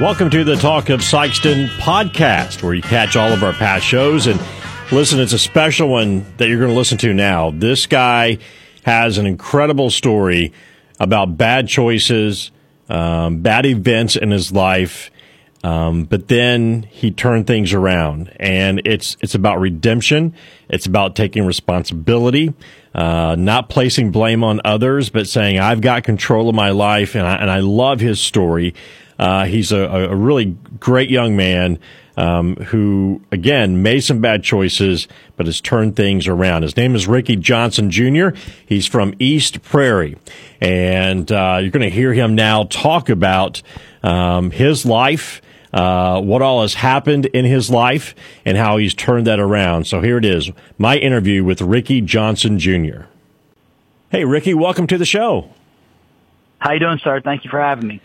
Welcome to the Talk of Sikeston podcast, where you catch all of our past shows. And listen, it's a special one that you're going to listen to now. This guy has an incredible story about bad choices, um, bad events in his life. Um, but then he turned things around, and it's it's about redemption. It's about taking responsibility, uh, not placing blame on others, but saying I've got control of my life, and I, and I love his story. Uh, he's a, a, really great young man um, who, again, made some bad choices, but has turned things around. His name is Ricky Johnson Jr. He's from East Prairie. And uh, you're going to hear him now talk about um, his life. Uh, what all has happened in his life and how he's turned that around. So here it is, my interview with Ricky Johnson Jr. Hey, Ricky, welcome to the show. How you doing, sir? Thank you for having me.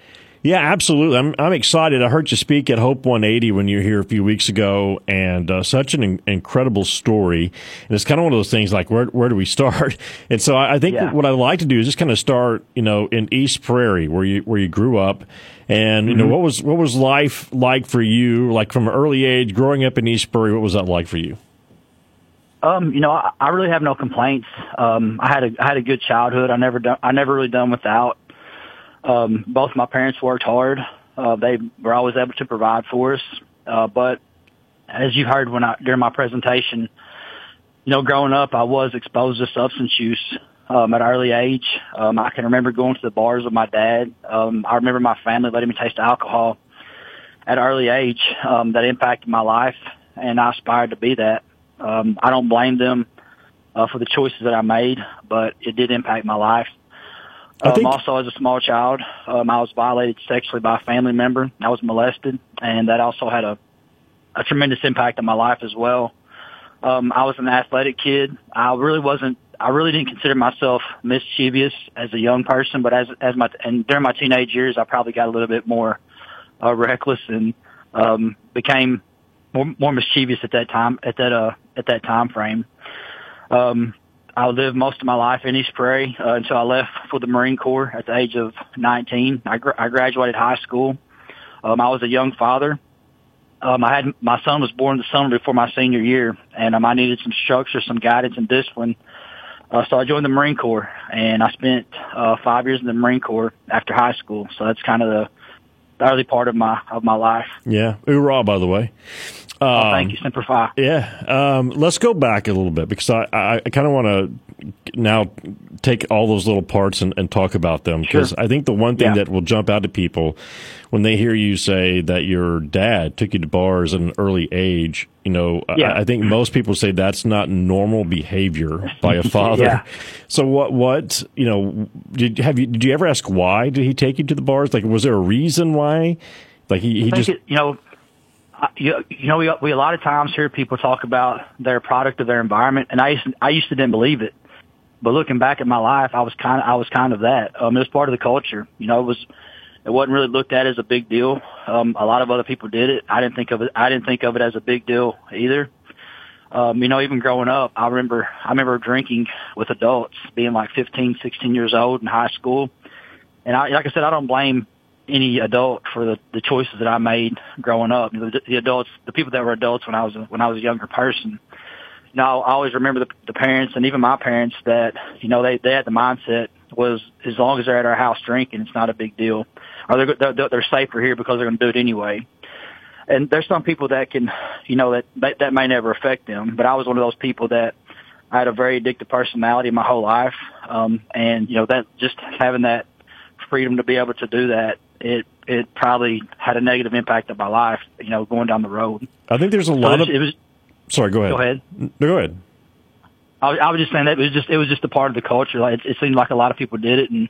Yeah, absolutely. I'm I'm excited. I heard you speak at Hope 180 when you were here a few weeks ago, and uh, such an in- incredible story. And it's kind of one of those things like where where do we start? And so I, I think Yeah. what I'd like to do is just kind of start, you know, in East Prairie where you where you grew up, and you know Mm-hmm. what was what was life like for you, like from an early age, growing up in East Prairie. What was that like for you? Um, you know, I, I really have no complaints. Um, I had a I had a good childhood. I never done I never really done without. Um, both my parents worked hard. Uh, they were always able to provide for us. Uh, but as you heard when I during my presentation, you know, growing up, I was exposed to substance use um, at an early age. Um, I can remember going to the bars with my dad. Um, I remember my family letting me taste alcohol at an early age. Um, that impacted my life, and I aspired to be that. Um, I don't blame them uh, for the choices that I made, but it did impact my life. I Um, think- also, as a small child, um, I was violated sexually by a family member. I was molested, and that also had a, a tremendous impact on my life as well. Um, I was an athletic kid. I really wasn't. I really didn't consider myself mischievous as a young person, but as as my and during my teenage years, I probably got a little bit more uh, reckless and um, became more, more mischievous at that time at that uh, at that time frame. Um, I lived most of my life in East Prairie uh, until I left for the Marine Corps at the age of 19. I, gr- I graduated high school. Um, I was a young father. Um, I had my son was born the summer before my senior year, and um, I needed some structure, some guidance, and discipline. Uh, so I joined the Marine Corps, and I spent uh, five years in the Marine Corps after high school. So that's kind of the, the early part of my of my life. Yeah, hoorah! By the way. Oh, thank you, Semper Fi. Yeah, um, let's go back a little bit because I, I, I kind of want to now take all those little parts and, and talk about them because Sure. I think the one thing Yeah. that will jump out to people when they hear you say that your dad took you to bars at an early age, you know, I- Yeah. I, think most people say that's not normal behavior by a father. Yeah. So what what you know did have you did you ever ask why did he take you to the bars? Like was there a reason why? Like he, he just it, you know, I- you, you know, we, we a lot of times hear people talk about their product of their environment, and I used to, I used to didn't believe it, but looking back at my life, I was kind of I was kind of that. Um, it was part of the culture. You know, it was it wasn't really looked at as a big deal. Um, a lot of other people did it. I didn't think of it. I didn't think of it as a big deal either. Um, you know, even growing up, I remember I remember drinking with adults, being like 15, 16 years old in high school. And I, like I said, I don't blame any adult for the, the choices that I made growing up. The, the adults, the people that were adults when I was when I was a younger person. You know, I always remember the, the parents and even my parents that you know they they had the mindset was as long as they're at our house drinking, it's not a big deal, or they're they're, they're safer here because they're going to do it anyway. And there's some people that can, you know, that, that that may never affect them. But I was one of those people that I had a very addictive personality my whole life, um, and you know that just having that freedom to be able to do that, it it probably had a negative impact on my life. You know, going down the road. I think there's a So lot it, of it was. sorry go ahead Go ahead. No, go ahead I, was- I was just saying that it was just it was just a part of the culture. Like it, it seemed like a lot of people did it, and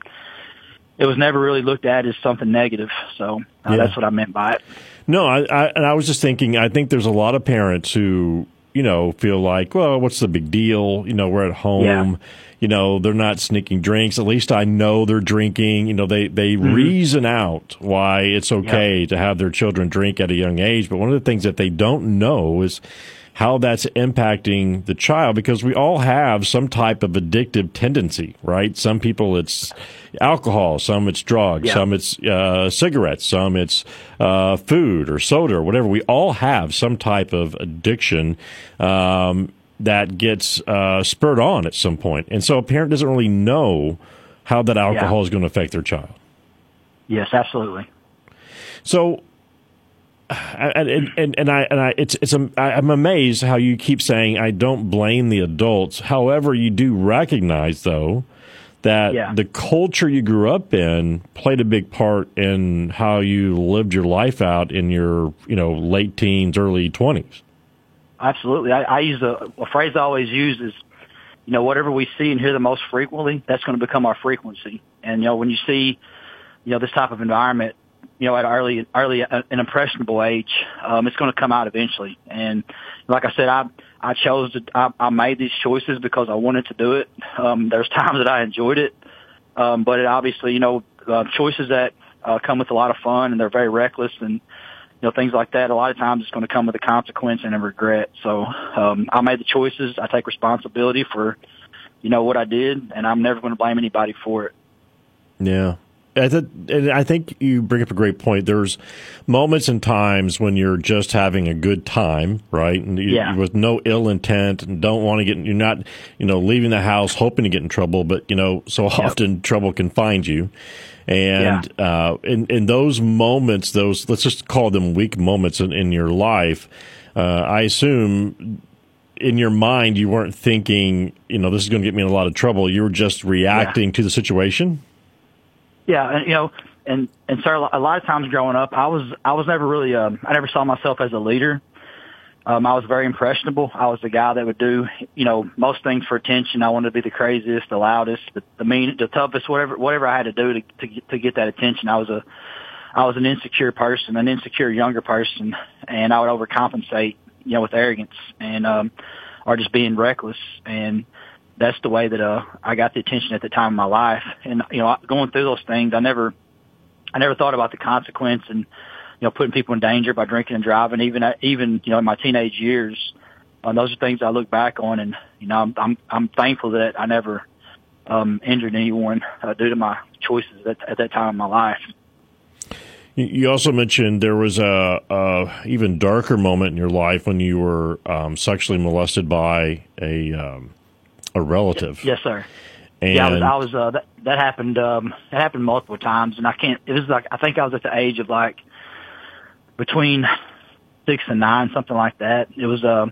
it was never really looked at as something negative. So uh, Yeah. that's what I meant by it. No, I, I and I was just thinking. I think there's a lot of parents who you know feel like, well, what's the big deal? You know, we're at home. Yeah. You know, they're not sneaking drinks. At least I know they're drinking. You know, they they Mm-hmm. reason out why it's okay to have their children drink at a young age. But one of the things that they don't know is how that's impacting the child because we all have some type of addictive tendency, right? Some people it's alcohol, some it's drugs, Yeah. some it's uh, cigarettes, some it's uh, food or soda or whatever. We all have some type of addiction. Um, that gets uh, spurred on at some point, and so a parent doesn't really know how that alcohol is going to affect their child. Yes, absolutely. So, and and, and, and I and I it's it's a, I'm amazed how you keep saying I don't blame the adults. However, you do recognize though that Yeah. the culture you grew up in played a big part in how you lived your life out in your you know late teens, early twenties. Absolutely. I, I use a, a phrase I always use is, you know, whatever we see and hear the most frequently, that's going to become our frequency. And, you know, when you see, you know, this type of environment, you know, at early, early, uh, an impressionable age, um, it's going to come out eventually. And like I said, I, I chose to, I, I made these choices because I wanted to do it. Um, there's times that I enjoyed it. Um, but it obviously, you know, uh, choices that, uh, come with a lot of fun and they're very reckless and, you know, things like that. A lot of times it's going to come with a consequence and a regret. So, um, I made the choices. I take responsibility for, you know, what I did and I'm never going to blame anybody for it. Yeah. I, th- and I think you bring up a great point. There's moments and times when you're just having a good time, right? And you, Yeah. with no ill intent and don't want to get, you're not, you know, leaving the house hoping to get in trouble, but, you know, so often trouble can find you. And uh, in, in those moments, those, let's just call them weak moments in, in your life, uh, I assume in your mind you weren't thinking, you know, this is going to get me in a lot of trouble. You were just reacting to the situation. Yeah, and you know, and and sir, a lot of times growing up, I was I was never really um, I never saw myself as a leader. Um, I was very impressionable. I was the guy that would do you know most things for attention. I wanted to be the craziest, the loudest, the, the mean, the toughest, whatever whatever I had to do to to get, to get that attention. I was a I was an insecure person, an insecure younger person, and I would overcompensate, you know, with arrogance and um, or just being reckless and that's the way that uh I got the attention at the time of my life. And you know, going through those things, I never I never thought about the consequence and you know putting people in danger by drinking and driving. Even at, even you know in my teenage years, um, those are things I look back on, and you know I'm I'm, I'm thankful that I never um, injured anyone uh, due to my choices at, at that time in my life. You- You also mentioned there was a, a even darker moment in your life when you were um, sexually molested by a um, a relative. Yes, sir. And yeah, I was. I was uh, that that happened. Um, it happened multiple times, and I can't. It was like I think I was at the age of like between six and nine, something like that. It was. Uh,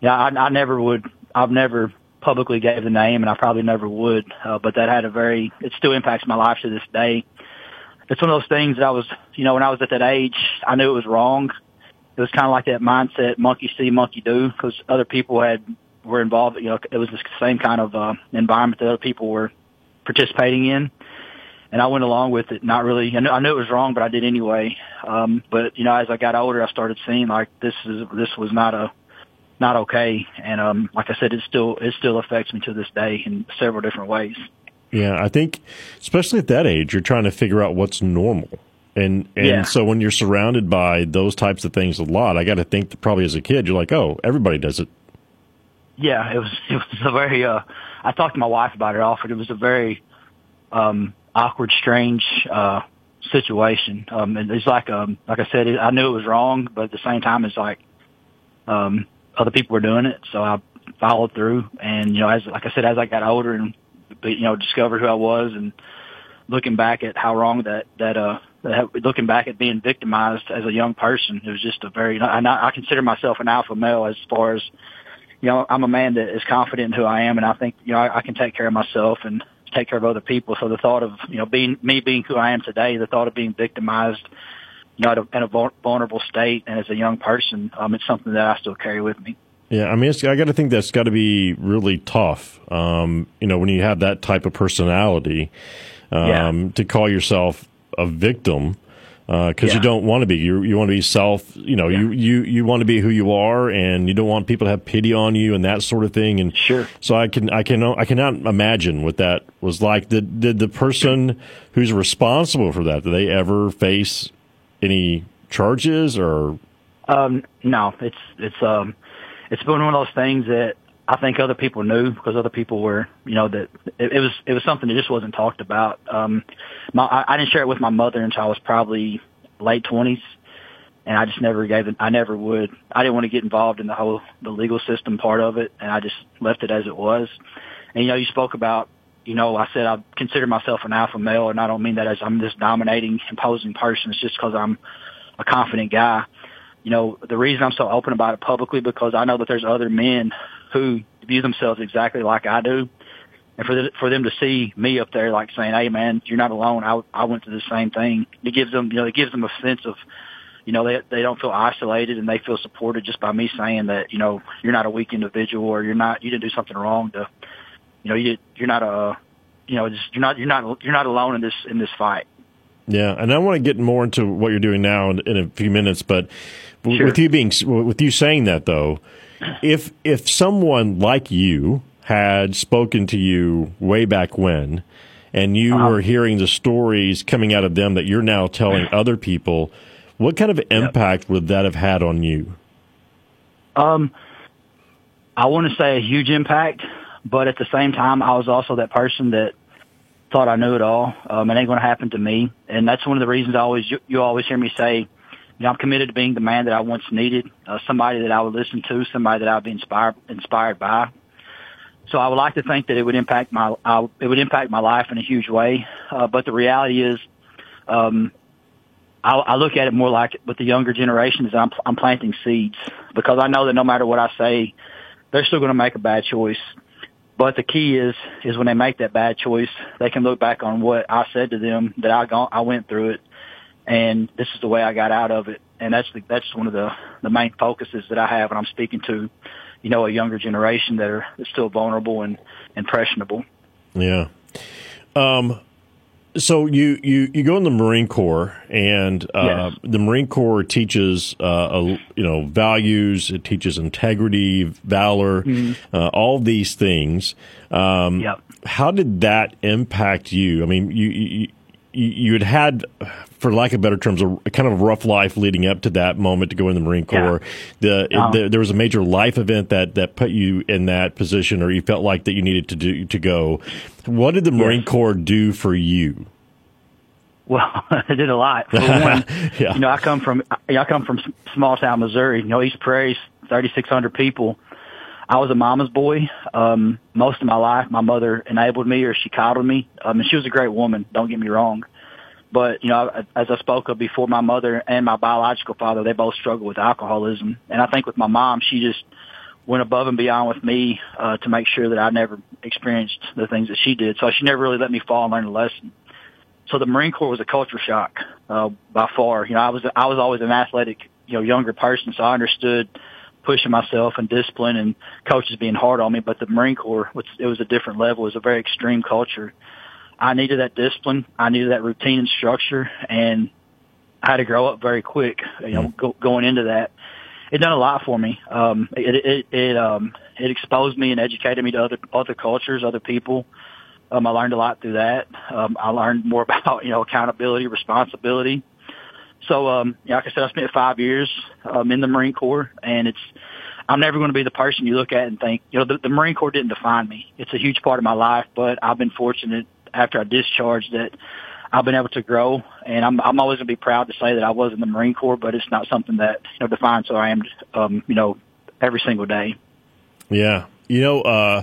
yeah, I, I never would. I've never publicly gave the name, and I probably never would. Uh, but that had a very. It still impacts my life to this day. It's one of those things that I was. You know, when I was at that age, I knew it was wrong. It was kind of like that mindset, monkey see, monkey do, because other people had were involved. You know, it was the same kind of uh, environment that other people were participating in, and I went along with it. Not really. I knew, I knew it was wrong, but I did anyway. Um, but you know, as I got older, I started seeing like this is this was not a not okay, and um, like I said, it still it still affects me to this day in several different ways. yeah, I think especially at that age, you're trying to figure out what's normal. And and Yeah. so when you're surrounded by those types of things a lot, I got to think that probably as a kid, you're like, oh, everybody does it. Yeah, it was it was a very uh I talked to my wife about it often. It was a very um awkward, strange uh situation. Um and it's like um like I said, it, I knew it was wrong, but at the same time it's like um other people were doing it, so I followed through and you know, as like I said, as I got older and you know, discovered who I was and looking back at how wrong that that uh looking back at being victimized as a young person, it was just a very. And I, I consider myself an alpha male as far as you know. I'm a man that is confident in who I am, and I think you know I, I can take care of myself and take care of other people. So the thought of you know being me being who I am today, the thought of being victimized, you know, in a vulnerable state and as a young person, um, it's something that I still carry with me. Yeah, I mean, it's, I got to think that's got to be really tough. Um, you know, when you have that type of personality, um, Yeah. to call yourself a victim because you Yeah. don't want to be. You you want to be self. You know, you you you want to be who you are, and you don't want people to have pity on you and that sort of thing. And Sure. so I can I can I cannot imagine what that was like. Did did the person who's responsible for that did they ever face any charges or Um, no, it's it's um, it's been one of those things that I think other people knew because other people were, you know, that it, it was it was something that just wasn't talked about. Um, my I, I didn't share it with my mother until I was probably late twenties, and I just never gave it. I never would. I didn't want to get involved in the whole the legal system part of it, and I just left it as it was. And you know, you spoke about, you know, I said I consider myself an alpha male, and I don't mean that as I'm this dominating, imposing person. It's just because I'm a confident guy. You know, the reason I'm so open about it publicly because I know that there's other men who view themselves exactly like I do. And for the, for them to see me up there, like saying, "Hey, man, you're not alone. I I went through the same thing." It gives them, you know, it gives them a sense of, you know, they they don't feel isolated and they feel supported just by me saying that, you know, you're not a weak individual or you're not you didn't do something wrong to, you know, you you're not a, you know, just you're not you're not you're not alone in this in this fight. Yeah, and I want to get more into what you're doing now in, in a few minutes, but sure. with you being with you saying that though if if someone like you had spoken to you way back when, and you uh-huh. were hearing the stories coming out of them that you're now telling other people, what kind of impact yep. would that have had on you? Um, I want to say a huge impact, but at the same time, I was also that person that thought I knew it all. Um, it ain't going to happen to me, and that's one of the reasons I always you, you always hear me say you know, I'm committed to being the man that I once needed, uh, somebody that I would listen to, somebody that I'd be inspired inspired by. So I would like to think that it would impact my uh, it would impact my life in a huge way. Uh, but the reality is, um, I, I look at it more like with the younger generations. I'm I'm planting seeds because I know that no matter what I say, they're still going to make a bad choice. But the key is is when they make that bad choice, they can look back on what I said to them that I gone, I went through it and this is the way I got out of it. And that's the, that's one of the the main focuses that I have when I'm speaking to, you know, a younger generation that are still vulnerable and impressionable. Yeah. Um. So you, you, you go in the Marine Corps, and uh, yes. the Marine Corps teaches uh, a, you know values. It teaches integrity, valor, mm-hmm. uh, all these things. Um, yep. How did that impact you? I mean, you, you you had had, for lack of better terms, a, a, kind of rough life leading up to that moment to go in the Marine Corps. Yeah. The, um, the, there was a major life event that that put you in that position, or you felt like that you needed to do to go. What did the Marine yes. Corps do for you? Well, it did a lot. For one, yeah. you know, I come from I come from small town Missouri. You know, East Prairie's thirty six hundred people I was a mama's boy. Um, most of my life, my mother enabled me or she coddled me. Um, and she was a great woman. Don't get me wrong. But, you know, as I spoke of before, my mother and my biological father, they both struggled with alcoholism. And I think with my mom, she just went above and beyond with me, uh, to make sure that I never experienced the things that she did. So she never really let me fall and learn a lesson. So the Marine Corps was a culture shock, uh, by far. You know, I was, I was always an athletic, you know, younger person. So I understood, pushing myself and discipline and coaches being hard on me. But the Marine Corps, it was a different level. It was a very extreme culture. I needed that discipline. I needed that routine and structure, and I had to grow up very quick. You know, go, going into that, it done a lot for me. Um, it it it um it exposed me and educated me to other other cultures, other people. Um, I learned a lot through that. Um, I learned more about you know accountability, responsibility. So, um, yeah, like I said, I spent five years um, in the Marine Corps, and it's I'm never going to be the person you look at and think, you know, the, the Marine Corps didn't define me. It's a huge part of my life, but I've been fortunate after I discharged that I've been able to grow, and I'm I'm always going to be proud to say that I was in the Marine Corps, but it's not something that you know defines who I am, um, you know, every single day. Yeah, you know, uh,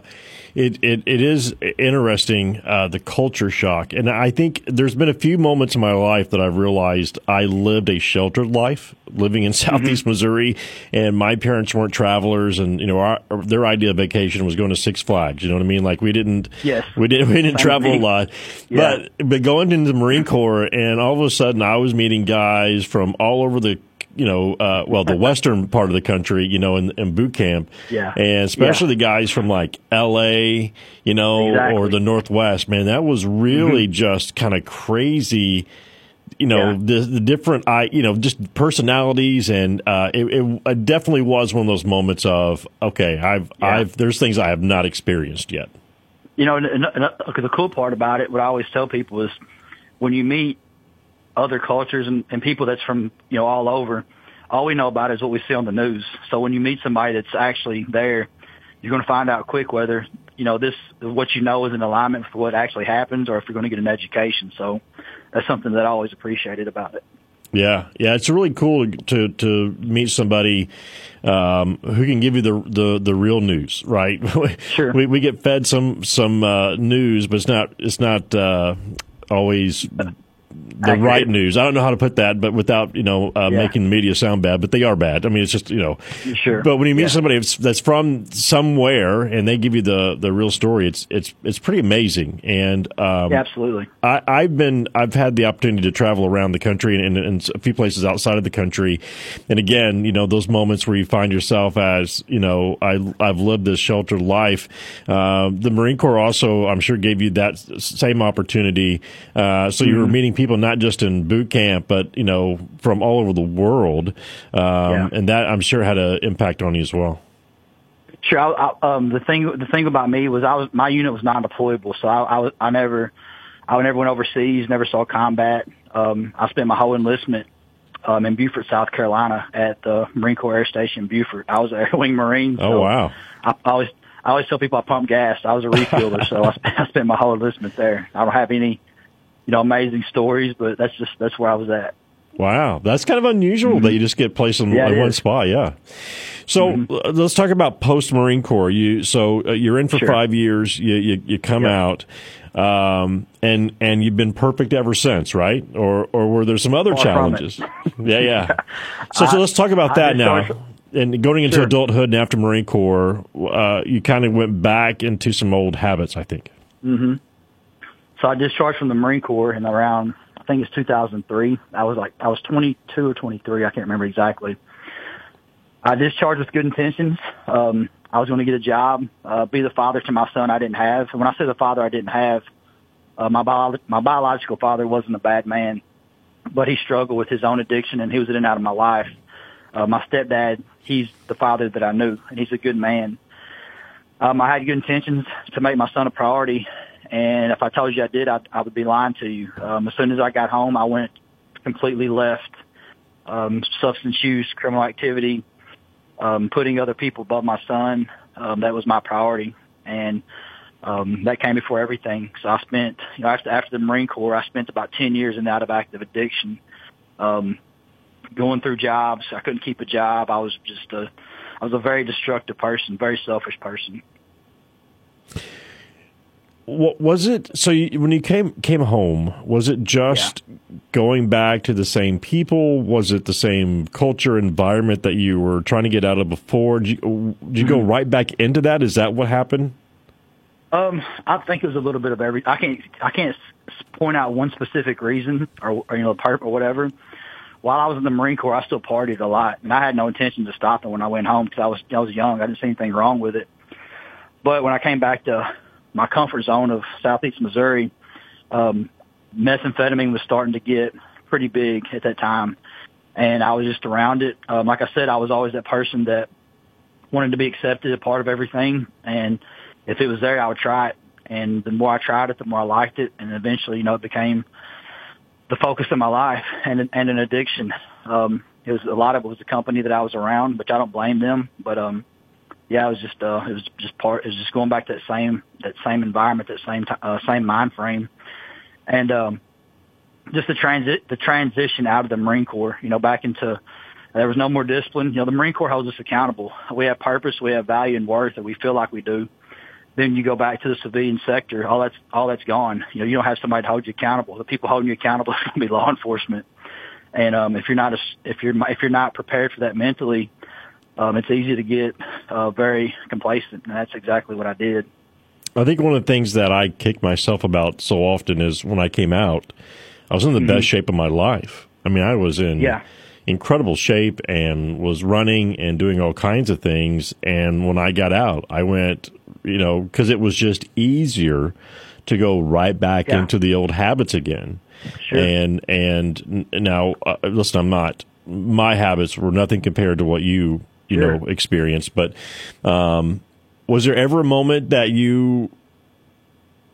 it, it, it is interesting, uh, the culture shock. And I think there's been a few moments in my life that I've realized I lived a sheltered life living in Southeast mm-hmm. Missouri, and my parents weren't travelers, and, you know, our, their idea of vacation was going to Six Flags. You know what I mean? Like we didn't, yes. we didn't, we didn't travel a lot. Yeah. But, but going into the Marine Corps, and all of a sudden I was meeting guys from all over the you know, uh, well, the western part of the country, you know, in, in boot camp, yeah, and especially yeah. the guys from like L.A., you know, exactly. or the Northwest. Man, that was really mm-hmm. just kind of crazy. You know, yeah. the the different, I you know, just personalities, and uh, it, it, definitely was one of those moments of okay, I've yeah. I've there's things I have not experienced yet. You know, and, and, and the cool part about it, what I always tell people is when you meet other cultures and, and people that's from you know all over. all we know about is what we see on the news. So when you meet somebody that's actually there, you're going to find out quick whether you know this what you know is in alignment for what actually happens, or if you're going to get an education. So that's something that I always appreciated about it. Yeah, yeah, it's really cool to to meet somebody um, who can give you the, the the real news, right? Sure. we we get fed some some uh, news, but it's not it's not uh, always the Accurate. right news. I don't know how to put that, but without you know uh, Yeah. making the media sound bad, but they are bad. I mean, it's just you know. Sure. But when you meet Yeah. somebody that's- from somewhere and they give you the the real story, it's it's it's pretty amazing. And um, Yeah, absolutely. I, I've been I've had the opportunity to travel around the country and, and, and a few places outside of the country, and again, you know, those moments where you find yourself as you know, I I've lived this sheltered life. Uh, the Marine Corps also, I'm sure, gave you that same opportunity. Uh, so you were meeting people not just in boot camp, but you know, from all over the world, um, Yeah. and that I'm sure had an impact on you as well. Sure. I, I, um, the thing, the thing about me was I was my unit was non-deployable, so I, I, was- I never, I never went overseas, never saw combat. Um, I spent my whole enlistment um, in Beaufort, South Carolina, at the Marine Corps Air Station Beaufort. I was an Air Wing Marine. Oh wow! I, I always, I always tell people I pump gas. I was a refueler, so I, spent- I spent my whole enlistment there. I don't have any, you know, amazing stories, but that's just that's where I was at. Wow, that's kind of unusual that you just get placed in, Mm-hmm. Yeah, in one is. spot. Yeah. So Mm-hmm. uh, let's talk about post Marine Corps. You so uh, you're in for Sure. five years. You you, you come Yeah. out, um, and and you've been perfect ever since, right? Or or were there some other Far challenges? yeah, yeah. So so let's talk about I that just now. started- And going into Sure. adulthood and after Marine Corps, uh, you kind of went back into some old habits, I think. So I discharged from the Marine Corps in around, I think it's 2003. I was like, I was 22 or 23. I can't remember exactly. I discharged with good intentions. Um, I was going to get a job, uh, be the father to my son I didn't have. And when I say the father I didn't have, uh, my bio- my biological father wasn't a bad man, but he struggled with his own addiction and he was in and out of my life. Uh, my stepdad, he's the father that I knew and he's a good man. Um, I had good intentions to make my son a priority, and if I told you I did, I, I would be lying to you. Um, as soon as I got home, I went completely left. Um, substance use, criminal activity, um, putting other people above my son. Um, that was my priority, and um, that came before everything. So I spent, you know, after after the Marine Corps, I spent about ten years in and out of active addiction. Um, going through jobs, I couldn't keep a job. I was just a, I was a very destructive person, very selfish person. What was it? So you, when you came came home, was it just going back to the same people? Was it the same culture environment that you were trying to get out of before? Did you, did you go Mm-hmm. right back into that? Is that what happened? Um, I think it was a little bit of every. I can't. I can't point out one specific reason or, or you know, part or whatever. While I was in the Marine Corps, I still partied a lot, and I had no intention to stop it when I went home because I was I was young. I didn't see anything wrong with it. But when I came back to my comfort zone of Southeast Missouri, um, methamphetamine was starting to get pretty big at that time, and I was just around it. Um, like I said, I was always that person that wanted to be accepted, a part of everything, and if it was there, I would try it. And the more I tried it, the more I liked it, and eventually, you know, it became the focus of my life and and an addiction. Um, it was a lot of it was the company that I was around, which I don't blame them, but um, yeah, it was just uh, it was just part. It was just going back to that same that same environment, that same uh, same mind frame, and um, just the transit the transition out of the Marine Corps. You know, back into there was no more discipline. You know, the Marine Corps holds us accountable. We have purpose, we have value and worth, and we feel like we do. Then you go back to the civilian sector, all that's all that's gone. You know, you don't have somebody to hold you accountable. The people holding you accountable is going to be law enforcement. And um, if you're not a, if you're if you're not prepared for that mentally, um, it's easy to get uh, very complacent, and that's exactly what I did. I think one of the things that I kick myself about so often is when I came out, I was in the best shape of my life. I mean, I was in Mm-hmm. Yeah. incredible shape and was running and doing all kinds of things. And when I got out, I went, you know, because it was just easier to go right back Yeah. into the old habits again. Sure. And and now, uh, listen, I'm not. My habits were nothing compared to what you you Sure. know experience. But um, was there ever a moment that you,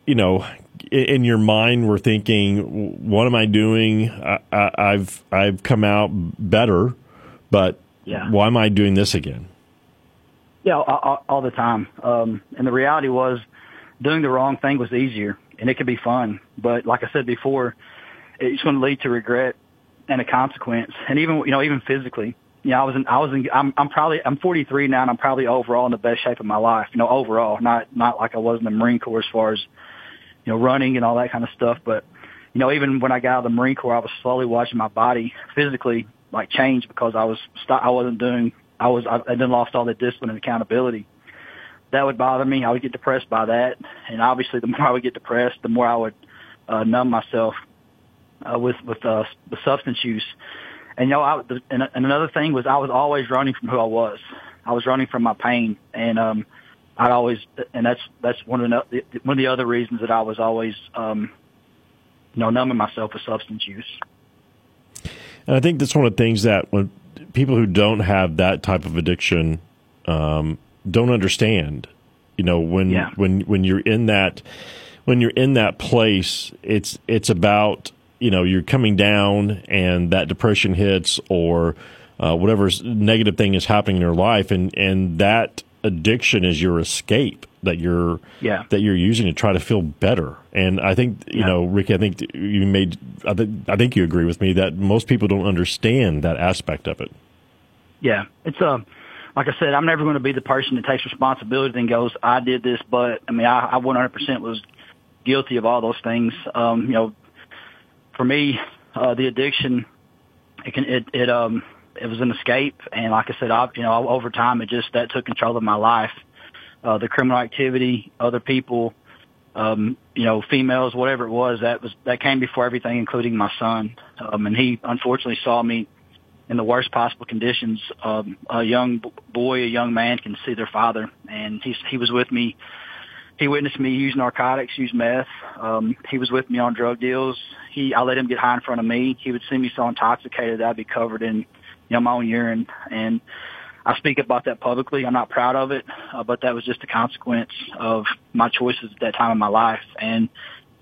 you know, in your mind were thinking, "What am I doing? I, I, I've I've come out better, but yeah. why am I doing this again? Yeah, all, all the time. Um, and the reality was, doing the wrong thing was easier, and it could be fun. But like I said before, it's going to lead to regret and a consequence. And even you know, even physically, you know, I was in, I was in, I'm, I'm probably, I'm 43 now, and I'm probably overall in the best shape of my life. You know, overall, not not like I was in the Marine Corps as far as you know running and all that kind of stuff. But you know, even when I got out of the Marine Corps, I was slowly watching my body physically like change because I was I wasn't doing I was I, I then lost all the discipline and accountability. That would bother me. I would get depressed by that, and obviously, the more I would get depressed, the more I would uh, numb myself uh, with with uh, the substance use. And you know, I, and, and another thing was I was always running from who I was. I was running from my pain, and um, I'd always, and that's that's one of the one of the other reasons that I was always, um, you know, numbing myself with substance use. And I think that's one of the things that when people who don't have that type of addiction um, don't understand. You know, when yeah. when when you're in that when you're in that place, it's it's about you know you're coming down and that depression hits or uh, whatever negative thing is happening in your life, and and that addiction is your escape that you're yeah. that you're using to try to feel better. And I think you yeah. know, Ricky, I think you made I think I think you agree with me that most people don't understand that aspect of it. Yeah, it's um. Like I said, I'm never going to be the person that takes responsibility and goes, "I did this," but I mean, I, I 100% was guilty of all those things. Um, you know, for me, uh, the addiction, it can, it, it, um, it was an escape. And like I said, I, you know, over time, it just, that took control of my life. Uh, the criminal activity, other people, um, you know, females, whatever it was, that was, that came before everything, including my son. Um, and he unfortunately saw me in the worst possible conditions. Um, a young boy, a young man can see their father and he's, he was with me he witnessed me use narcotics, use meth. Um, he was with me on drug deals. He, I let him get high in front of me. He would see me so intoxicated that I'd be covered in, you know, my own urine. And I speak about that publicly. I'm not proud of it, uh, but that was just a consequence of my choices at that time in my life. And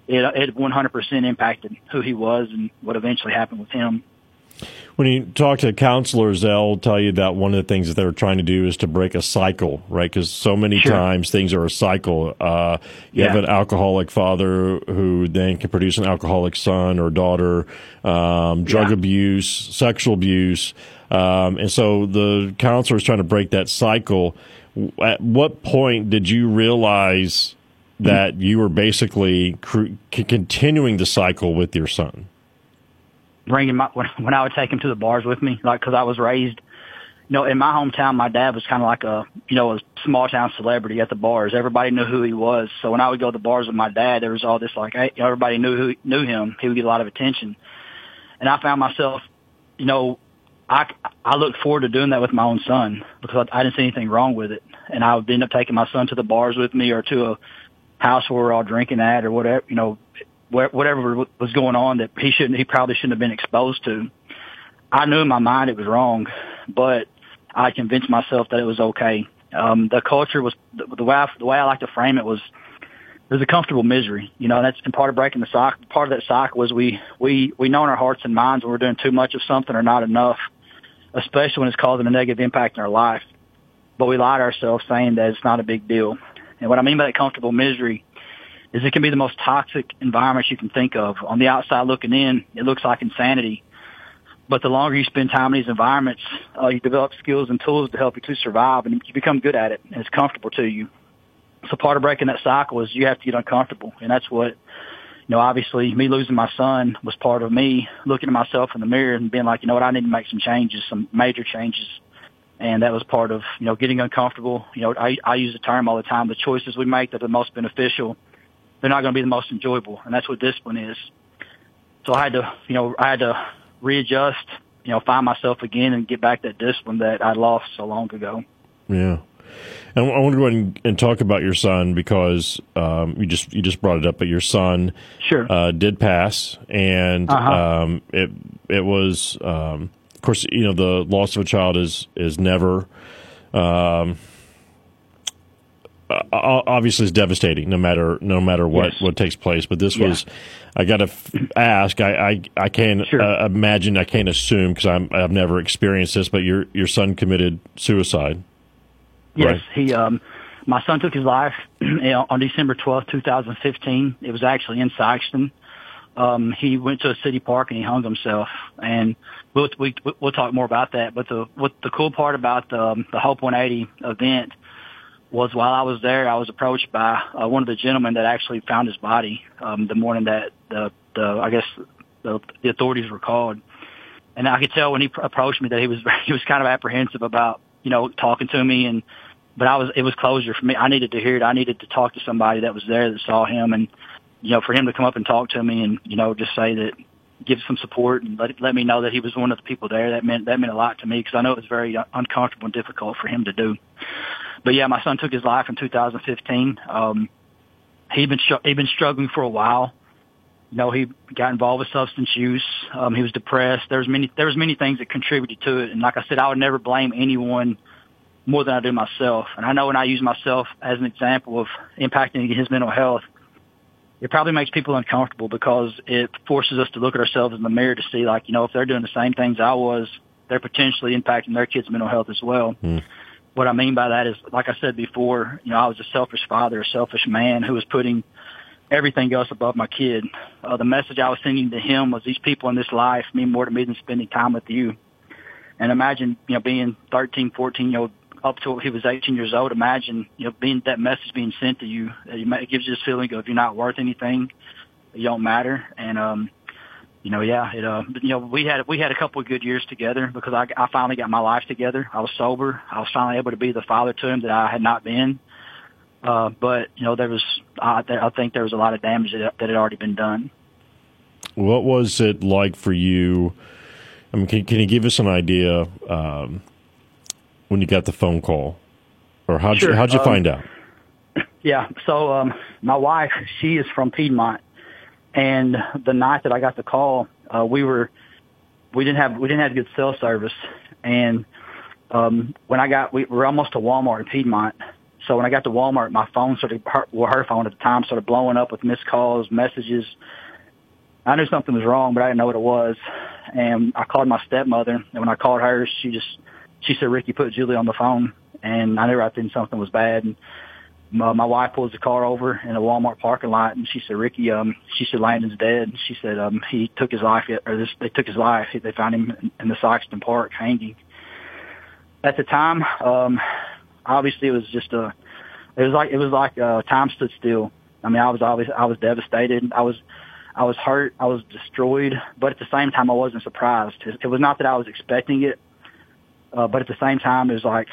it, it 100% impacted who he was and what eventually happened with him when you talk to counselors, they'll tell you that one of the things that they're trying to do is to break a cycle, right? Because so many sure. times things are a cycle. Uh, you yeah. have an alcoholic father who then can produce an alcoholic son or daughter, um, drug yeah. abuse, sexual abuse. Um, and so the counselor is trying to break that cycle. At what point did you realize that you were basically cr- continuing the cycle with your son? Bringing my when, when I would take him to the bars with me, like because I was raised, you know, in my hometown, my dad was kind of like a you know a small town celebrity at the bars. Everybody knew who he was. So when I would go to the bars with my dad, there was all this like everybody knew who knew him. He would get a lot of attention, and I found myself, you know, I I looked forward to doing that with my own son because I, I didn't see anything wrong with it, and I would end up taking my son to the bars with me or to a house where we're all drinking at or whatever, you know, whatever was going on that he shouldn't, he probably shouldn't have been exposed to. I knew in my mind it was wrong, but I convinced myself that it was okay. Um, the culture was the, way I, the way I like to frame it was there's a comfortable misery, you know, and that's been part of breaking the cycle. Part of that cycle was we we we know in our hearts and minds when we're doing too much of something or not enough, especially when it's causing a negative impact in our life. But we lie to ourselves saying that it's not a big deal. And what I mean by that comfortable misery is it can be the most toxic environment you can think of. On the outside looking in, it looks like insanity. But the longer you spend time in these environments, uh, you develop skills and tools to help you to survive and you become good at it and it's comfortable to you. So part of breaking that cycle is you have to get uncomfortable. And that's what, you know, obviously me losing my son was part of me looking at myself in the mirror and being like, you know what, I need to make some changes, some major changes. And that was part of, you know, getting uncomfortable. You know, I, I use the term all the time, the choices we make that are the most beneficial they're not going to be the most enjoyable, and that's what discipline is. So I had to, you know, I had to readjust, you know, find myself again and get back that discipline that I lost so long ago. Yeah. And I want to go ahead and, talk about your son because um, you just you just brought it up, but your son sure uh, did pass, and uh-huh. um, it it was um, of course you know the loss of a child is is never um, uh, obviously is devastating no matter no matter what Yes. what takes place. But this Yeah. was, I got to f- ask. I I, I can't Sure. uh, imagine. I can't assume because I'm I've never experienced this. But your your son committed suicide. Yes, Right. he. Um, my son took his life on December twelfth, two thousand fifteen. It was actually in Sikeston. Um, he went to a city park and he hung himself. And we'll we, we'll talk more about that. But the what the cool part about the um, the Hope 180 event was while I was there, I was approached by uh, one of the gentlemen that actually found his body um, the morning that the the I guess the, the authorities were called. And I could tell when he pr- approached me that he was he was kind of apprehensive about you know talking to me and but I was it was closure for me. I needed to hear it. I needed to talk to somebody that was there that saw him and you know for him to come up and talk to me and you know just say that give some support and let let me know that he was one of the people there. That meant that meant a lot to me because I know it was very uh, uncomfortable and difficult for him to do. But yeah, my son took his life in 2015. Um, he'd been he'd been struggling for a while. You know, he got involved with substance use. Um, he was depressed. There was many there was many things that contributed to it. And like I said, I would never blame anyone more than I do myself. And I know when I use myself as an example of impacting his mental health, it probably makes people uncomfortable because it forces us to look at ourselves in the mirror to see like, you know, if they're doing the same things I was, they're potentially impacting their kids' mental health as well. Mm. What I mean by that is, like I said before, you know, I was a selfish father, a selfish man who was putting everything else above my kid. Uh, the message I was sending to him was these people in this life mean more to me than spending time with you. And imagine, you know, being 13, 14 year old up to he was 18 years old. Imagine, you know, being that message being sent to you. It gives you this feeling of you're not worth anything, you don't matter. And, um, you know, yeah, it, uh, you know, we had, we had a couple of good years together because I, I finally got my life together. I was sober. I was finally able to be the father to him that I had not been. Uh, but you know, there was, I, I think there was a lot of damage that, that had already been done. What was it like for you? I mean, can, can you give us an idea um, when you got the phone call, or how'd Sure. you how'd you Um, find out? Yeah. So, um, my wife, she is from Piedmont, and the night that I got the call, uh, we were, we didn't have, we didn't have good cell service, and um, when I got, we were almost to Walmart in Piedmont. So when I got to Walmart, my phone started, her, well, her phone at the time started blowing up with missed calls, messages. I knew something was wrong, but I didn't know what it was. And I called my stepmother, and when I called her, she just, she said, Ricky, put Julie on the phone. And I knew right then something was bad. And my, my wife pulls the car over in a Walmart parking lot, and she said, "Ricky, um, she said Landon's dead." She said, "Um, he took his life, or this, they took his life. They found him in, the Sikeston Park hanging." At the time, um, obviously it was just a, it was like it was like uh, time stood still. I mean, I was always I was devastated. I was I was hurt. I was destroyed. But at the same time, I wasn't surprised. It, it was not that I was expecting it, uh, but at the same time, it was like,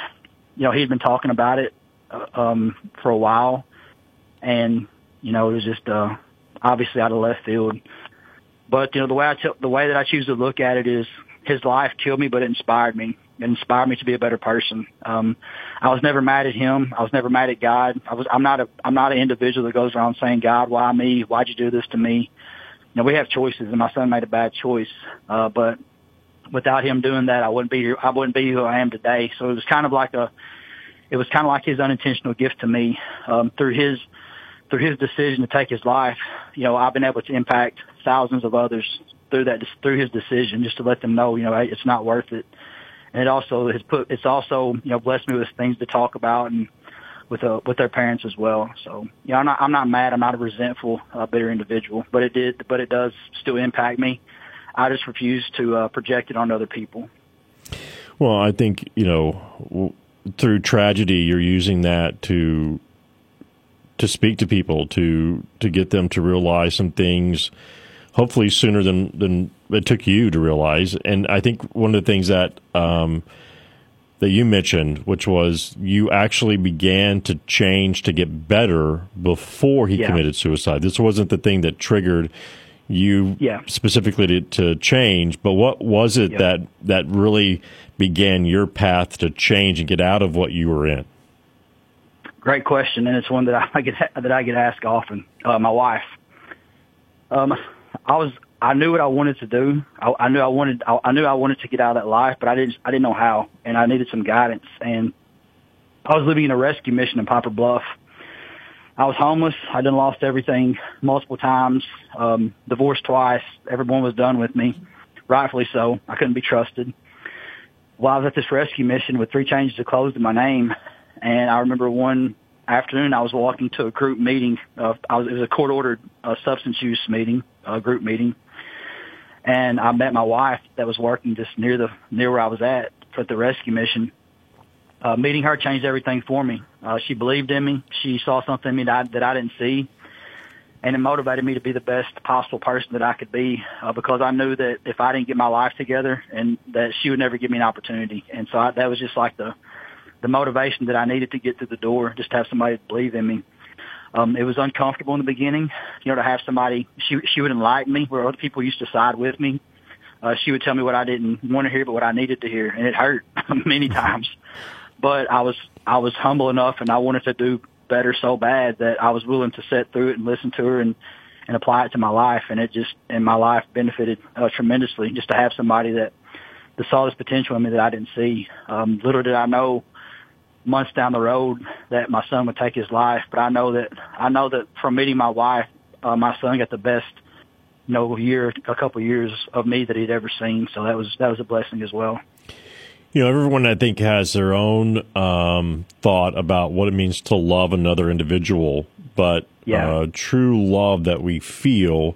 you know, he'd been talking about it uh, um, for a while, and you know, it was just uh, obviously out of left field. But you know, the way I t- the way that I choose to look at it is, his life killed me, but it inspired me. It inspired me to be a better person. Um, I was never mad at him. I was never mad at God. I was. I'm not a. I'm not an individual that goes around saying, "God, why me? Why'd you do this to me?" You know, we have choices, and my son made a bad choice. Uh, but without him doing that, I wouldn't be here. I wouldn't be who I am today. So it was kind of like a. It was kind of like his unintentional gift to me um, through his through his decision to take his life. You know, I've been able to impact thousands of others through that through his decision, just to let them know, you know, it's not worth it. And it also has put. It's also you know blessed me with things to talk about and with uh, with their parents as well. So you know, I'm not I'm not mad. I'm not a resentful, uh, bitter individual. But it did. But it does still impact me. I just refuse to uh, project it on other people. Well, I think you know through tragedy, you're using that to to speak to people to to get them to realize some things. Hopefully sooner than than it took you to realize. And I think one of the things that um, that you mentioned, which was you actually began to change to get better before he Yeah. committed suicide. This wasn't the thing that triggered you Yeah. specifically to, to change, but what was it Yeah. that that really began your path to change and get out of what you were in? Great question, and it's one that I get that I get asked often. Uh, my wife, um, I was I knew what I wanted to do. I, I knew I wanted I, I knew I wanted to get out of that life, but I didn't I didn't know how, and I needed some guidance. And I was living in a rescue mission in Poplar Bluff, I was homeless. I done lost everything multiple times. Um, divorced twice. Everyone was done with me, rightfully so. I couldn't be trusted. Well, I was at this rescue mission with three changes of clothes in my name, and I remember one afternoon I was walking to a group meeting. Uh, I was, it was a court ordered uh, substance use meeting, a group meeting, and I met my wife that was working just near the near where I was at for the rescue mission. Uh, meeting her changed everything for me. Uh, she believed in me. She saw something in me that I, that I didn't see, and it motivated me to be the best possible person that I could be. Uh, because I knew that if I didn't get my life together, and that she would never give me an opportunity, and so I, that was just like the the motivation that I needed to get through the door. Just to have somebody believe in me. Um, it was uncomfortable in the beginning, you know, to have somebody. She she would enlighten me where other people used to side with me. Uh, she would tell me what I didn't want to hear, but what I needed to hear, and it hurt many times but I was I was humble enough and I wanted to do better so bad that I was willing to sit through it and listen to her and and apply it to my life and it just in my life benefited uh, tremendously just to have somebody that that saw this potential in me that I didn't see. Um, little did I know months down the road that my son would take his life, but I know that I know that from meeting my wife, uh, my son got the best you know year a couple years of me that he'd ever seen. So that was that was a blessing as well you know, everyone I think has their own um, thought about what it means to love another individual, but yeah. uh, true love that we feel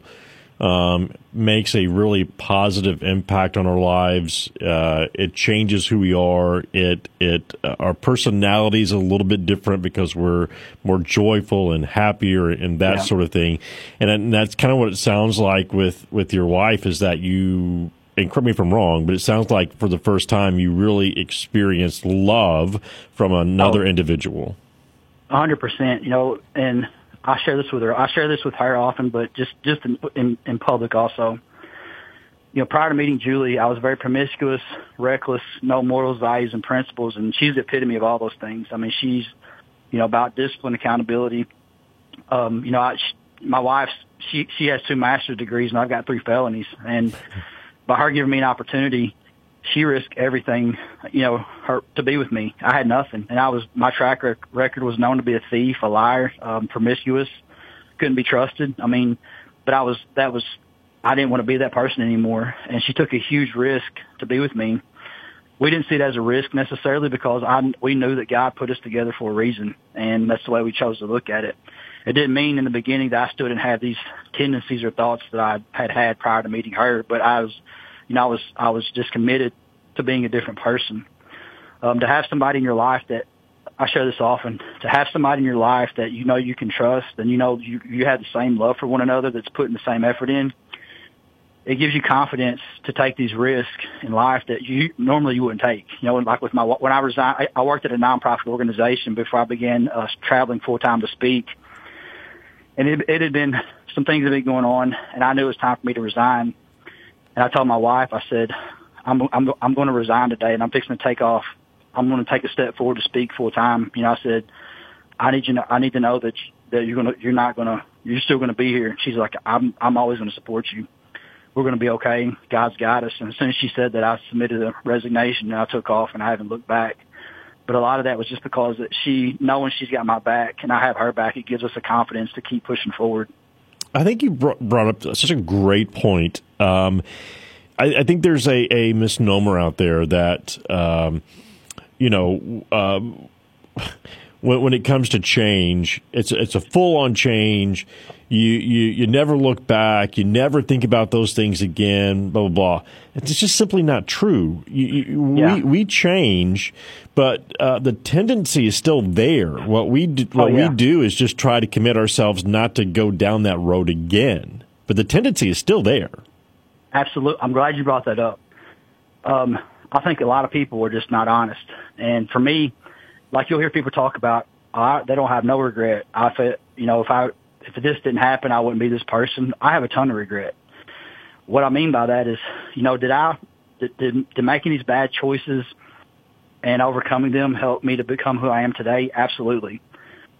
um, makes a really positive impact on our lives. Uh, it changes who we are. It it uh, our personality is a little bit different because we're more joyful and happier and that yeah. sort of thing. And, and that's kind of what it sounds like with with your wife is that you and correct me if I'm wrong, but it sounds like for the first time you really experienced love from another oh, individual. hundred percent. You know, and I share this with her. I share this with her often, but just just in, in, in public also. You know, prior to meeting Julie, I was very promiscuous, reckless, no morals, values, and principles, and she's the epitome of all those things. I mean, she's, you know, about discipline, accountability. Um, you know, I, she, my wife's she she has two master's degrees, and I've got three felonies, and by her giving me an opportunity, she risked everything, you know, her to be with me. I had nothing, and I was my track record was known to be a thief, a liar, um, promiscuous, couldn't be trusted. I mean, but I was that was I didn't want to be that person anymore, and she took a huge risk to be with me. We didn't see it as a risk necessarily because I we knew that God put us together for a reason, and that's the way we chose to look at it. It didn't mean in the beginning that I still didn't have these tendencies or thoughts that I had had prior to meeting her, but I was you know, I was I was just committed to being a different person. Um, to have somebody in your life that I share this often, to have somebody in your life that you know you can trust and you know you you have the same love for one another that's putting the same effort in. It gives you confidence to take these risks in life that you normally you wouldn't take. You know, like with my when I resigned, I, I worked at a nonprofit organization before I began uh, traveling full time to speak, and it, it had been some things that had been going on, and I knew it was time for me to resign. And I told my wife, I said, I'm I'm I'm going to resign today, and I'm fixing to take off. I'm going to take a step forward to speak full time. You know, I said, I need you. Know, I need to know that that you're gonna you're not gonna you're still gonna be here. She's like, I'm I'm always to support you. We're to be okay. God's got us. And as soon as she said that, I submitted a resignation and I took off, and I haven't looked back. But a lot of that was just because that she, knowing she's got my back and I have her back, it gives us the confidence to keep pushing forward. I think you brought up such a great point. Um, I, I, think there's a, a, misnomer out there that, um, you know, um, when, when, it comes to change, it's it's a full on change. You, you you never look back. You never think about those things again. Blah blah blah. It's just simply not true. You, you, yeah. We we change, but uh, the tendency is still there. What we do, what oh, yeah. we do is just try to commit ourselves not to go down that road again. But the tendency is still there. Absolutely. I'm glad you brought that up. Um, I think a lot of people are just not honest, and for me, like you'll hear people talk about, oh, I, they don't have no regret. I feel, you know, if I if this didn't happen, I wouldn't be this person. I have a ton of regret. What I mean by that is, you know, did I, did, did, did making these bad choices and overcoming them help me to become who I am today? Absolutely.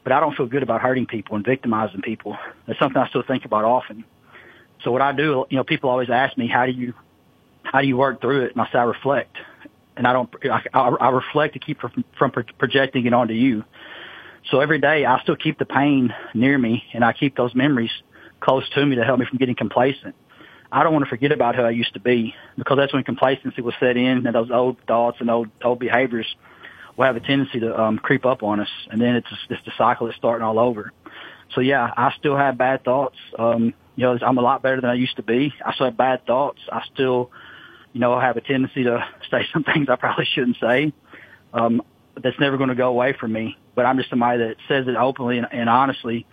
But I don't feel good about hurting people and victimizing people. That's something I still think about often. So what I do, you know, people always ask me, how do you, how do you work through it? And I say, I reflect. And I don't, I, I reflect to keep from, projecting it onto you. So every day I still keep the pain near me and I keep those memories close to me to help me from getting complacent. I don't want to forget about who I used to be because that's when complacency will set in and those old thoughts and old old behaviors will have a tendency to um, creep up on us, and then it's it's the cycle that's starting all over. So yeah, I still have bad thoughts. Um, you know, I'm a lot better than I used to be. I still have bad thoughts. I still, you know, I have a tendency to say some things I probably shouldn't say. Um, that's never going to go away from me. But I'm just somebody that says it openly and, and honestly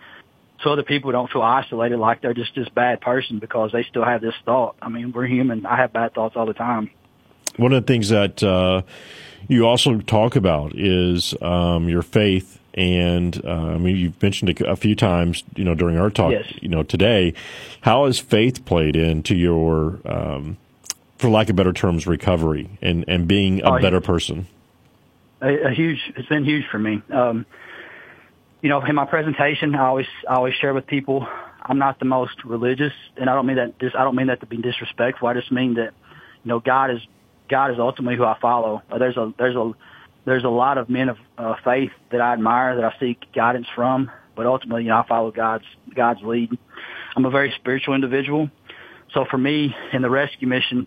so other people don't feel isolated like they're just this bad person because they still have this thought. I mean, we're human. I have bad thoughts all the time. One of the things that uh, you also talk about is um, your faith, and uh, I mean, you've mentioned it a few times, you know, during our talk, yes. you know, today. How has faith played into your, um, for lack of better terms, recovery and and being a oh, better person? A, a, huge. It's been huge for me. Um, you know, in my presentation, I always I always share with people I'm not the most religious, and I don't mean that. This, I don't mean that to be disrespectful. I just mean that, you know, God is God is ultimately who I follow. Uh, there's a there's a there's a lot of men of uh, faith that I admire that I seek guidance from, but ultimately, you know, I follow God's God's lead. I'm a very spiritual individual, so for me in the rescue mission,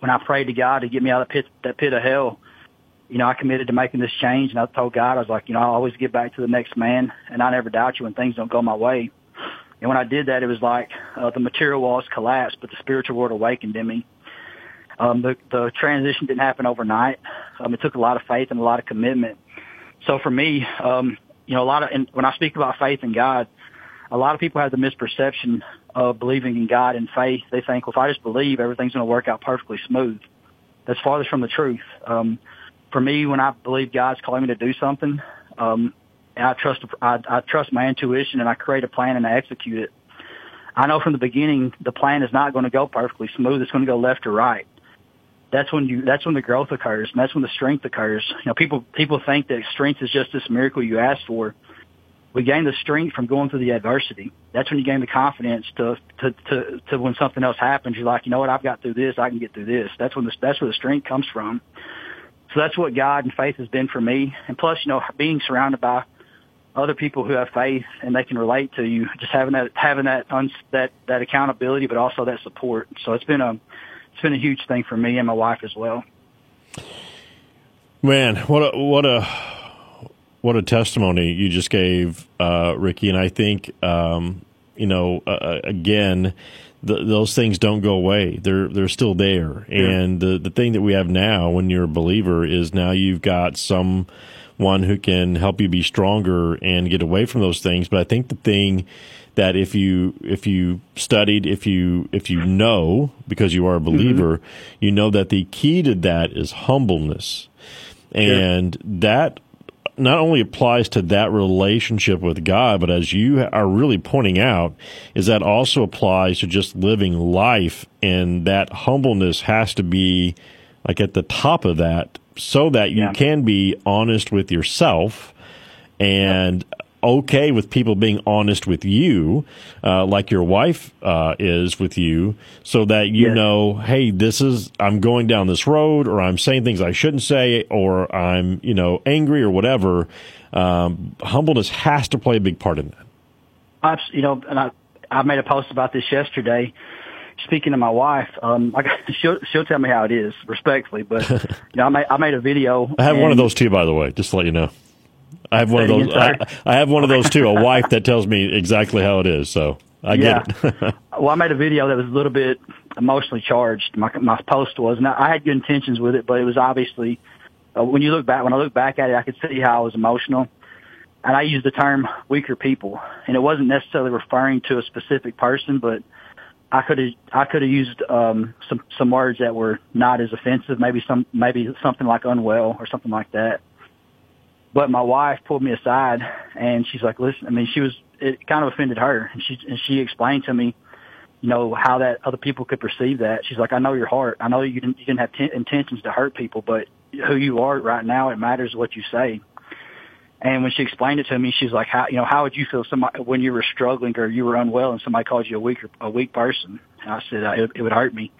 when I prayed to God to get me out of the pit, that pit of hell, you know, I committed to making this change, and I told God, I was like, you know, I'll always get back to the next man, and I never doubt you when things don't go my way. And when I did that, it was like uh, the material walls collapsed, but the spiritual world awakened in me. Um, the, the transition didn't happen overnight. Um, it took a lot of faith and a lot of commitment. So for me, um, you know, a lot of, and when I speak about faith in God, a lot of people have the misperception of believing in God and faith. They think, well, if I just believe, everything's going to work out perfectly smooth. That's farthest from the truth. Um, for me, when I believe God's calling me to do something, um, I trust I, I trust my intuition and I create a plan and I execute it. I know from the beginning the plan is not going to go perfectly smooth. It's going to go left or right. That's when you that's when the growth occurs and that's when the strength occurs. You know, people people think that strength is just this miracle you ask for. We gain the strength from going through the adversity. That's when you gain the confidence to to to, to when something else happens. You're like, you know what, I've got through this. I can get through this. That's when the, that's where the strength comes from. So that's what God and faith has been for me. And plus, you know, being surrounded by other people who have faith and they can relate to you, just having that having that uns, that that accountability, but also that support. So it's been a it's been a huge thing for me and my wife as well. Man, what a what a what a testimony you just gave, uh, Ricky. And I think um, you know uh, uh again the, those things don't go away. They're they're still there. Yeah. And the the thing that we have now, when you're a believer, is now you've got someone who can help you be stronger and get away from those things. But I think the thing that if you if you studied, if you if you know because you are a believer, mm-hmm. you know that the key to that is humbleness. And sure. that not only applies to that relationship with God, but as you are really pointing out, is that also applies to just living life. And that humbleness has to be like at the top of that so that you yeah. can be honest with yourself and okay with people being honest with you, uh, like your wife uh, is with you, so that you yes. know, hey, this is I'm going down this road, or I'm saying things I shouldn't say, or I'm you know angry or whatever. Um, humbleness has to play a big part in that. I, you know, and I I made a post about this yesterday. Speaking to my wife, um, I, she'll she'll tell me how it is respectfully, but you know, I made I made a video. I have one of those too, by the way, just to let you know. I have one of those. I, I, have one of those too. A wife that tells me exactly how it is. So I yeah. get it. well, I made a video that was a little bit emotionally charged. My my post was, and I had good intentions with it, but it was obviously uh, when you look back. When I look back at it, I could see how I was emotional, and I used the term weaker people, and it wasn't necessarily referring to a specific person, but I could have I could have used um, some some words that were not as offensive. Maybe some maybe something like unwell or something like that. But my wife pulled me aside and she's like, listen, I mean, she was, it kind of offended her and she, and she explained to me, you know, how that other people could perceive that. She's like, I know your heart. I know you didn't, you didn't have t- intentions to hurt people, but who you are right now, it matters what you say. And when she explained it to me, she's like, how, you know, how would you feel somebody, when you were struggling or you were unwell and somebody called you a weak, a weak person? And I said, uh, it, it would hurt me.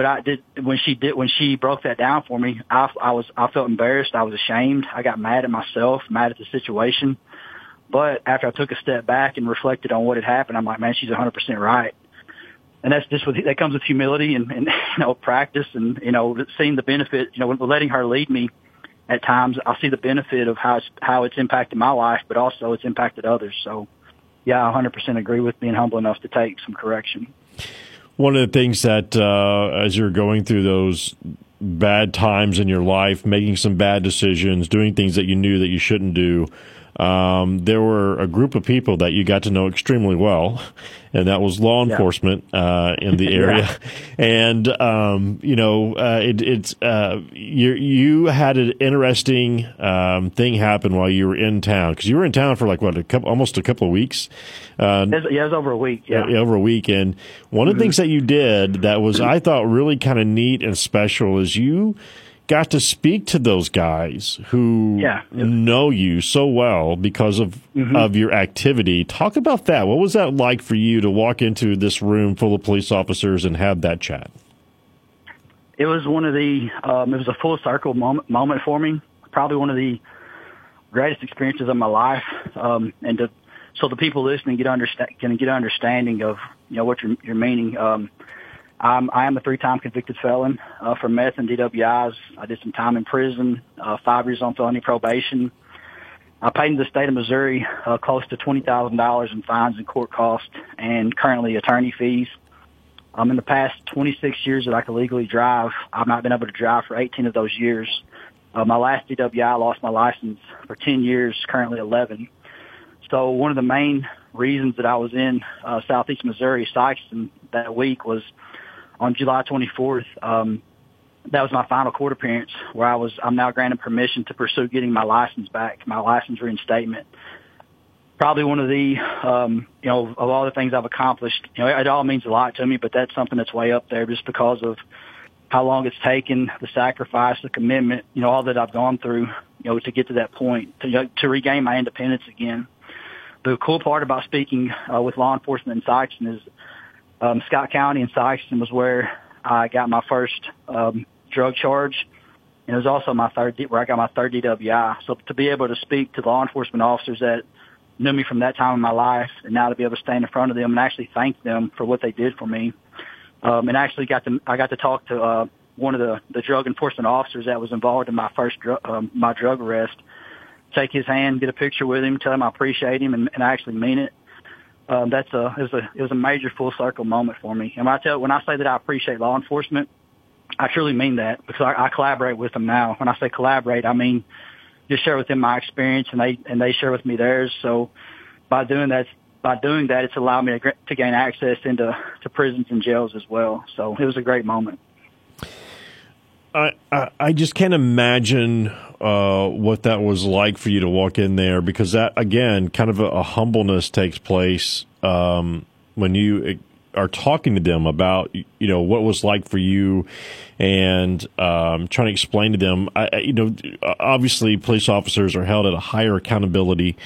But I did when she did when she broke that down for me. I, I was I felt embarrassed. I was ashamed. I got mad at myself, mad at the situation. But after I took a step back and reflected on what had happened, I'm like, man, she's 100% right. And that's just what that comes with humility and, and you know practice and you know seeing the benefit. You know, letting her lead me at times, I see the benefit of how it's, how it's impacted my life, but also it's impacted others. So, yeah, I 100% agree with being humble enough to take some correction. One of the things that, uh, as you're going through those bad times in your life, making some bad decisions, doing things that you knew that you shouldn't do, um, there were a group of people that you got to know extremely well, and that was law enforcement yeah. uh, in the area. yeah. And um, you know, uh, it, it's uh, you you had an interesting um, thing happen while you were in town because you were in town for like what a couple, almost a couple of weeks. Uh, yeah, it was over a week. Yeah, over a week. And one mm-hmm. of the mm-hmm. things that you did that was I thought really kind of neat and special is you got to speak to those guys who yeah. know you so well because of mm-hmm. of your activity. Talk about that. What was that like for you to walk into this room full of police officers and have that chat? It was one of the um, it was a full circle moment, moment for me. Probably one of the greatest experiences of my life, um, and to so the people listening get understand can get understanding of you know what you're, you're meaning. Um, I'm, I am a three-time convicted felon uh, for meth and DWIs. I did some time in prison, uh, five years on felony probation. I paid in the state of Missouri uh, close to twenty thousand dollars in fines and court costs, and currently attorney fees. Um, in the past 26 years that I could legally drive, I've not been able to drive for 18 of those years. Uh, my last DWI, I lost my license for 10 years, currently 11. So one of the main reasons that I was in uh, southeast Missouri, Sikeston, that week was on July 24th. Um, that was my final court appearance where I was, I'm now granted permission to pursue getting my license back, my license reinstatement. Probably one of the, um, you know, of all the things I've accomplished, you know, it all means a lot to me, but that's something that's way up there just because of how long it's taken, the sacrifice, the commitment, you know, all that I've gone through, you know, to get to that point, to, you know, to regain my independence again. The cool part about speaking uh, with law enforcement in Sikeston is um, Scott County in Sikeston was where I got my first um, drug charge, and it was also my third where I got my third DWI. So to be able to speak to law enforcement officers that knew me from that time in my life, and now to be able to stand in front of them and actually thank them for what they did for me, um, and actually got to I got to talk to uh, one of the the drug enforcement officers that was involved in my first dr- um, my drug arrest. Take his hand, get a picture with him, tell him I appreciate him, and, and I actually mean it um, that's a it was a it was a major full circle moment for me. And when I tell when I say that I appreciate law enforcement, I truly mean that because I, I collaborate with them now. When I say collaborate, I mean just share with them my experience and they and they share with me theirs. So by doing that, by doing that, it's allowed me to, to gain access into to prisons and jails as well. So it was a great moment. I, I, just can't imagine uh, what that was like for you to walk in there because that again kind of a, a humbleness takes place um, when you are talking to them about you know what was like for you and um, trying to explain to them. I, you know obviously police officers are held at a higher accountability.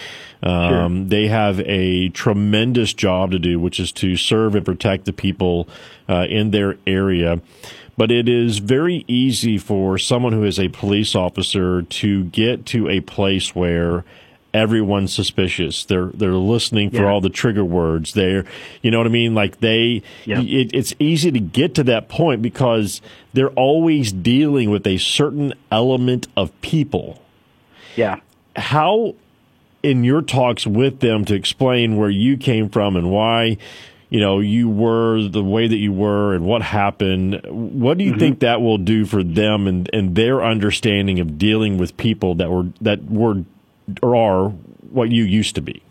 Um, sure. they have a tremendous job to do which is to serve and protect the people uh, in their area. But it is very easy for someone who is a police officer to get to a place where everyone's suspicious. They're they're listening for yeah. all the trigger words. They're you know what I mean. Like they, yeah. it, it's easy to get to that point because they're always dealing with a certain element of people. Yeah. How in your talks with them to explain where you came from and why you know you were the way that you were and what happened what do you mm-hmm. think that will do for them and, and their understanding of dealing with people that were that were or are what you used to be?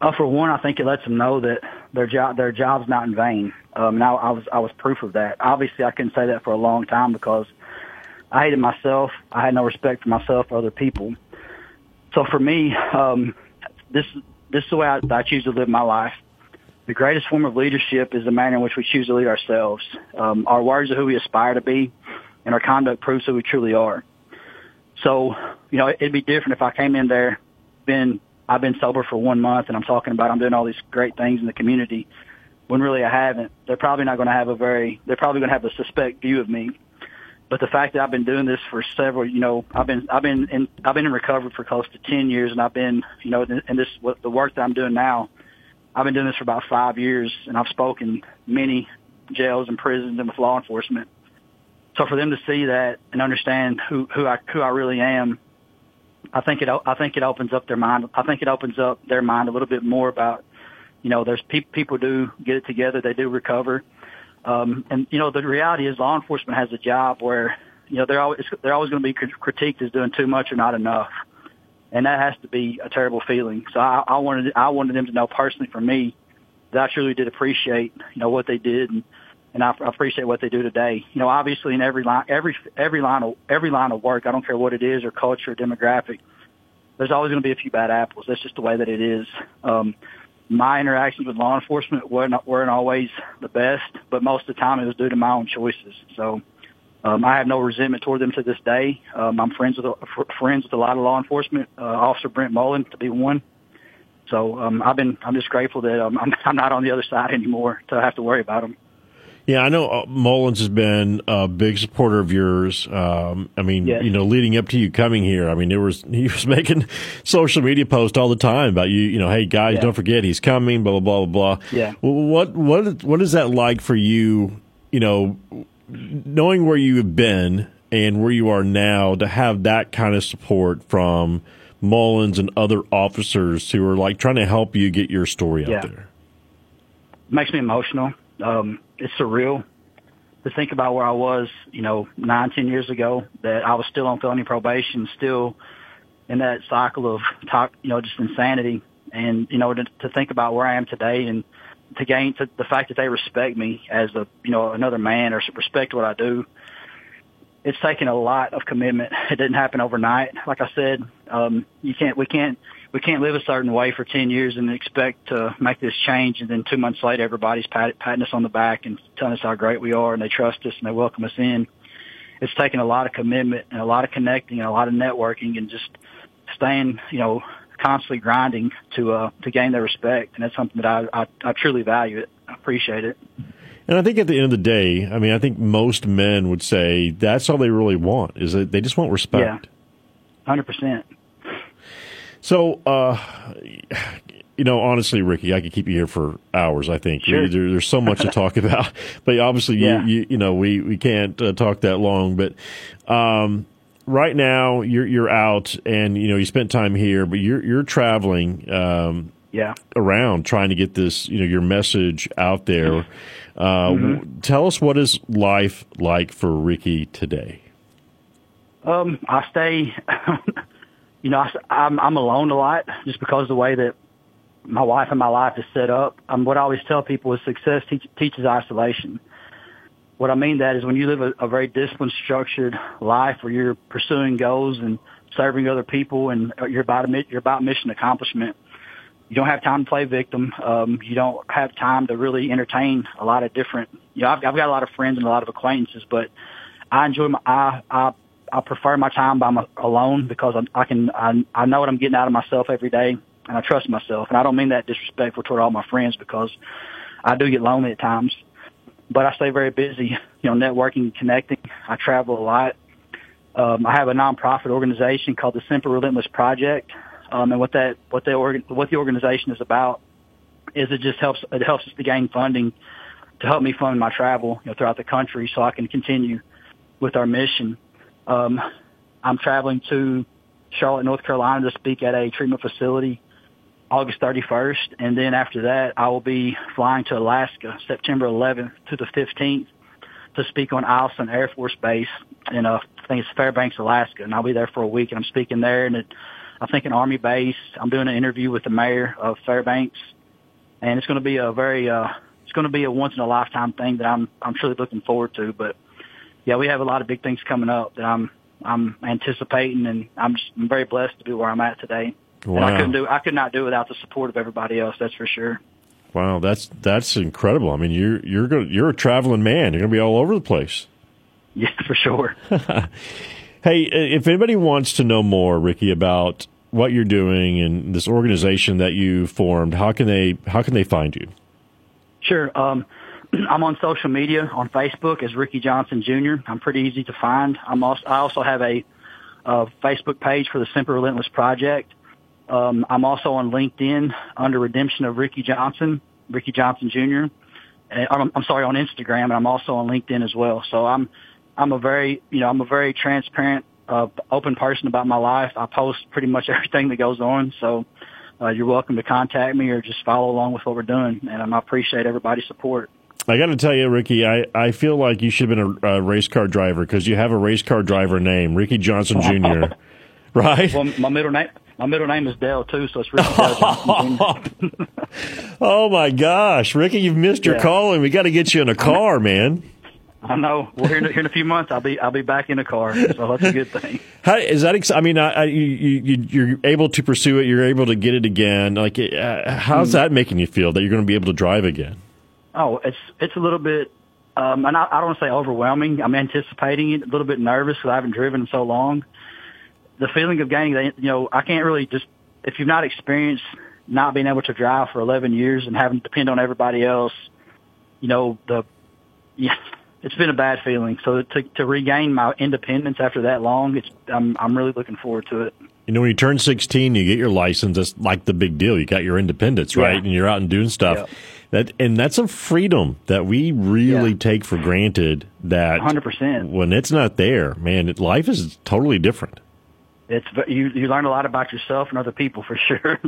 Uh, for one i think it lets them know that their job their job's not in vain. Um, now I was I was proof of that. Obviously I couldn't say that for a long time because I hated myself. I had no respect for myself or other people. So for me um, this this is the way I, I choose to live my life. The greatest form of leadership is the manner in which we choose to lead ourselves. Um, our words are who we aspire to be, and our conduct proves who we truly are. So, you know, it'd be different if I came in there, been I've been sober for one month, and I'm talking about I'm doing all these great things in the community. when really I haven't. They're probably not going to have a very, they're probably going to have a suspect view of me. But the fact that I've been doing this for several, you know, I've been, I've been in, I've been in recovery for close to 10 years and I've been, you know, and this, what the work that I'm doing now, I've been doing this for about five years and I've spoken many jails and prisons and with law enforcement. So for them to see that and understand who, who I, who I really am, I think it, I think it opens up their mind. I think it opens up their mind a little bit more about you know, there's pe- people do get it together. They do recover. Um, and you know, the reality is law enforcement has a job where, you know, they're always, they're always going to be critiqued as doing too much or not enough. And that has to be a terrible feeling. So I, I wanted, I wanted them to know personally for me that I truly did appreciate, you know, what they did and, and I appreciate what they do today. You know, obviously in every line, every, every line of, every line of work, I don't care what it is or culture or demographic, there's always going to be a few bad apples. That's just the way that it is. Um, my interactions with law enforcement weren't, weren't always the best, but most of the time it was due to my own choices. So um, I have no resentment toward them to this day. Um, I'm friends with friends with a lot of law enforcement. Uh, Officer Brent Mullen to be one. So um, I've been I'm just grateful that um, I'm, I'm not on the other side anymore to have to worry about them. Yeah, I know uh, Mullins has been a big supporter of yours. Um, I mean, yes. you know, leading up to you coming here, I mean, there was he was making social media posts all the time about you. You know, hey guys, yeah. don't forget he's coming. Blah blah blah blah. Yeah. What what what is that like for you? You know, knowing where you have been and where you are now, to have that kind of support from Mullins and other officers who are like trying to help you get your story out yeah. there. Makes me emotional. Um, it's surreal to think about where I was, you know, nine, ten years ago, that I was still on felony probation, still in that cycle of talk, you know, just insanity. And, you know, to, to think about where I am today and to gain to the fact that they respect me as a, you know, another man or respect what I do. It's taken a lot of commitment. It didn't happen overnight. Like I said, um, you can't, we can't, we can't live a certain way for 10 years and expect to make this change. And then two months later, everybody's pat, patting us on the back and telling us how great we are and they trust us and they welcome us in. It's taken a lot of commitment and a lot of connecting and a lot of networking and just staying, you know, constantly grinding to, uh, to gain their respect. And that's something that I, I, I truly value it. I appreciate it. And I think at the end of the day, I mean, I think most men would say that's all they really want is that they just want respect. Yeah, hundred percent. So, uh, you know, honestly, Ricky, I could keep you here for hours. I think sure. there, there's so much to talk about, but obviously, yeah. you, you, you know, we we can't uh, talk that long. But um, right now, you're you're out, and you know, you spent time here, but you're you're traveling. Um, yeah. around trying to get this, you know, your message out there. Uh, mm-hmm. Tell us what is life like for Ricky today. Um, I stay you know, I, I'm, I'm alone a lot just because of the way that my wife and my life is set up. Um, what I always tell people is success teach, teaches isolation. What I mean that is when you live a, a very disciplined, structured life where you're pursuing goals and serving other people and you're about, you're about mission accomplishment, you don't have time to play victim. Um, you don't have time to really entertain a lot of different, you know, I've, I've got a lot of friends and a lot of acquaintances, but I enjoy my, I, I I prefer my time by my, alone because I, I can I, I know what I'm getting out of myself every day, and I trust myself. And I don't mean that disrespectful toward all my friends because I do get lonely at times, but I stay very busy, you know, networking and connecting. I travel a lot. Um, I have a nonprofit organization called the Simple Relentless Project, um, and what that what the organ, what the organization is about is it just helps it helps us to gain funding to help me fund my travel you know, throughout the country so I can continue with our mission. Um, I'm traveling to Charlotte, North Carolina to speak at a treatment facility August 31st. And then after that, I will be flying to Alaska September 11th to the 15th to speak on Eielson Air Force Base in, uh, I think it's Fairbanks, Alaska. And I'll be there for a week and I'm speaking there and it, I think an army base. I'm doing an interview with the mayor of Fairbanks and it's going to be a very, uh, it's going to be a once in a lifetime thing that I'm, I'm truly looking forward to, but yeah, we have a lot of big things coming up that I'm I'm anticipating, and I'm just I'm very blessed to be where I'm at today. Wow. And I couldn't do I could not do without the support of everybody else. That's for sure. Wow, that's that's incredible. I mean, you're you're going you're a traveling man. You're going to be all over the place. Yeah, for sure. hey, if anybody wants to know more, Ricky, about what you're doing and this organization that you formed, how can they how can they find you? Sure. Um, I'm on social media on Facebook as Ricky Johnson Jr. I'm pretty easy to find. I'm also I also have a, a Facebook page for the Simple Relentless Project. Um, I'm also on LinkedIn under Redemption of Ricky Johnson, Ricky Johnson Jr. And I'm, I'm sorry on Instagram, and I'm also on LinkedIn as well. So I'm I'm a very you know I'm a very transparent, uh, open person about my life. I post pretty much everything that goes on. So uh, you're welcome to contact me or just follow along with what we're doing, and I appreciate everybody's support. I got to tell you, Ricky, I, I feel like you should have been a, a race car driver because you have a race car driver name, Ricky Johnson Jr. right? Well, my middle name my middle name is Dale too, so it's Ricky oh my gosh, Ricky, you've missed your Yeah. call, and we got to get you in a car, man. I know. Well, here in, here in a few months, I'll be I'll be back in a car, so that's a good thing. How is that? Ex- I mean, I, I, you, you, you're able to pursue it. You're able to get it again. Like, uh, how's that making you feel that you're going to be able to drive again? Oh, it's it's a little bit, um, and I, I don't want to say overwhelming. I'm anticipating it, a little bit nervous because I haven't driven in so long. The feeling of gaining, you know, I can't really just if you've not experienced not being able to drive for 11 years and having to depend on everybody else, you know, the yeah, it's been a bad feeling. So to to regain my independence after that long, it's I'm I'm really looking forward to it. You know, when you turn 16, you get your license. That's like the big deal. You got your independence, Yeah. right? And you're out and doing stuff. Yeah. That and that's a freedom that we really Yeah. take for granted. That 100%. when it's not there, man, it, life is totally different. It's you you learn a lot about yourself and other people for sure.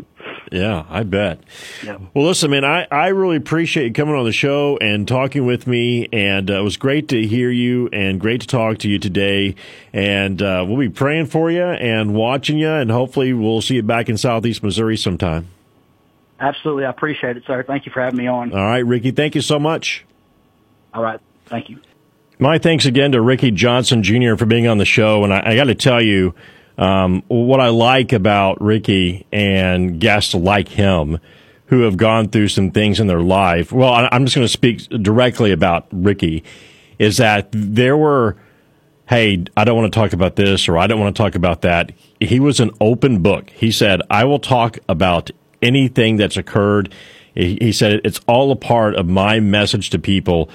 Yeah, I bet. yeah. Well, listen, man, I, I really appreciate you coming on the show and talking with me. And uh, it was great to hear you and great to talk to you today. And uh, we'll be praying for you and watching you. And hopefully, we'll see you back in Southeast Missouri sometime. Absolutely, I appreciate it, sir. Thank you for having me on. All right, Ricky, thank you so much. All right, thank you. My thanks again to Ricky Johnson Jr. for being on the show. And I, I got to tell you, um, what I like about Ricky and guests like him who have gone through some things in their life. Well, I'm just going to speak directly about Ricky is that there were, hey, I don't want to talk about this or I don't want to talk about that. He was an open book. He said, I will talk about anything that's occurred. He said, it's all a part of my message to people.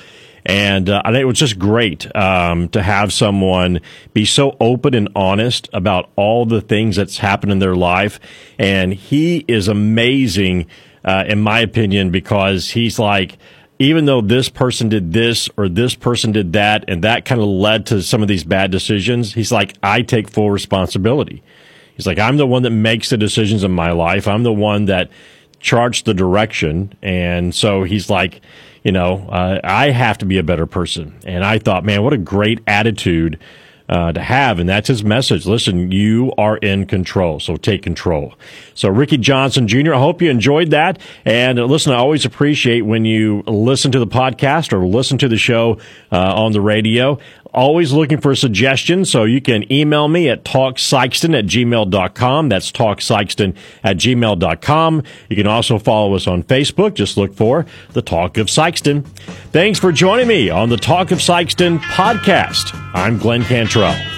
And uh, I think it was just great um, to have someone be so open and honest about all the things that's happened in their life. And he is amazing, uh, in my opinion, because he's like, even though this person did this or this person did that, and that kind of led to some of these bad decisions, he's like, I take full responsibility. He's like, I'm the one that makes the decisions in my life. I'm the one that charts the direction. And so he's like, you know, uh, I have to be a better person. And I thought, man, what a great attitude uh, to have. And that's his message. Listen, you are in control. So take control. So Ricky Johnson Jr., I hope you enjoyed that. And listen, I always appreciate when you listen to the podcast or listen to the show uh, on the radio. Always looking for suggestions. So you can email me at talksikeston at gmail.com. That's talksikeston at gmail.com. You can also follow us on Facebook. Just look for The Talk of Sikeston. Thanks for joining me on the Talk of Sikeston podcast. I'm Glenn Cantrell.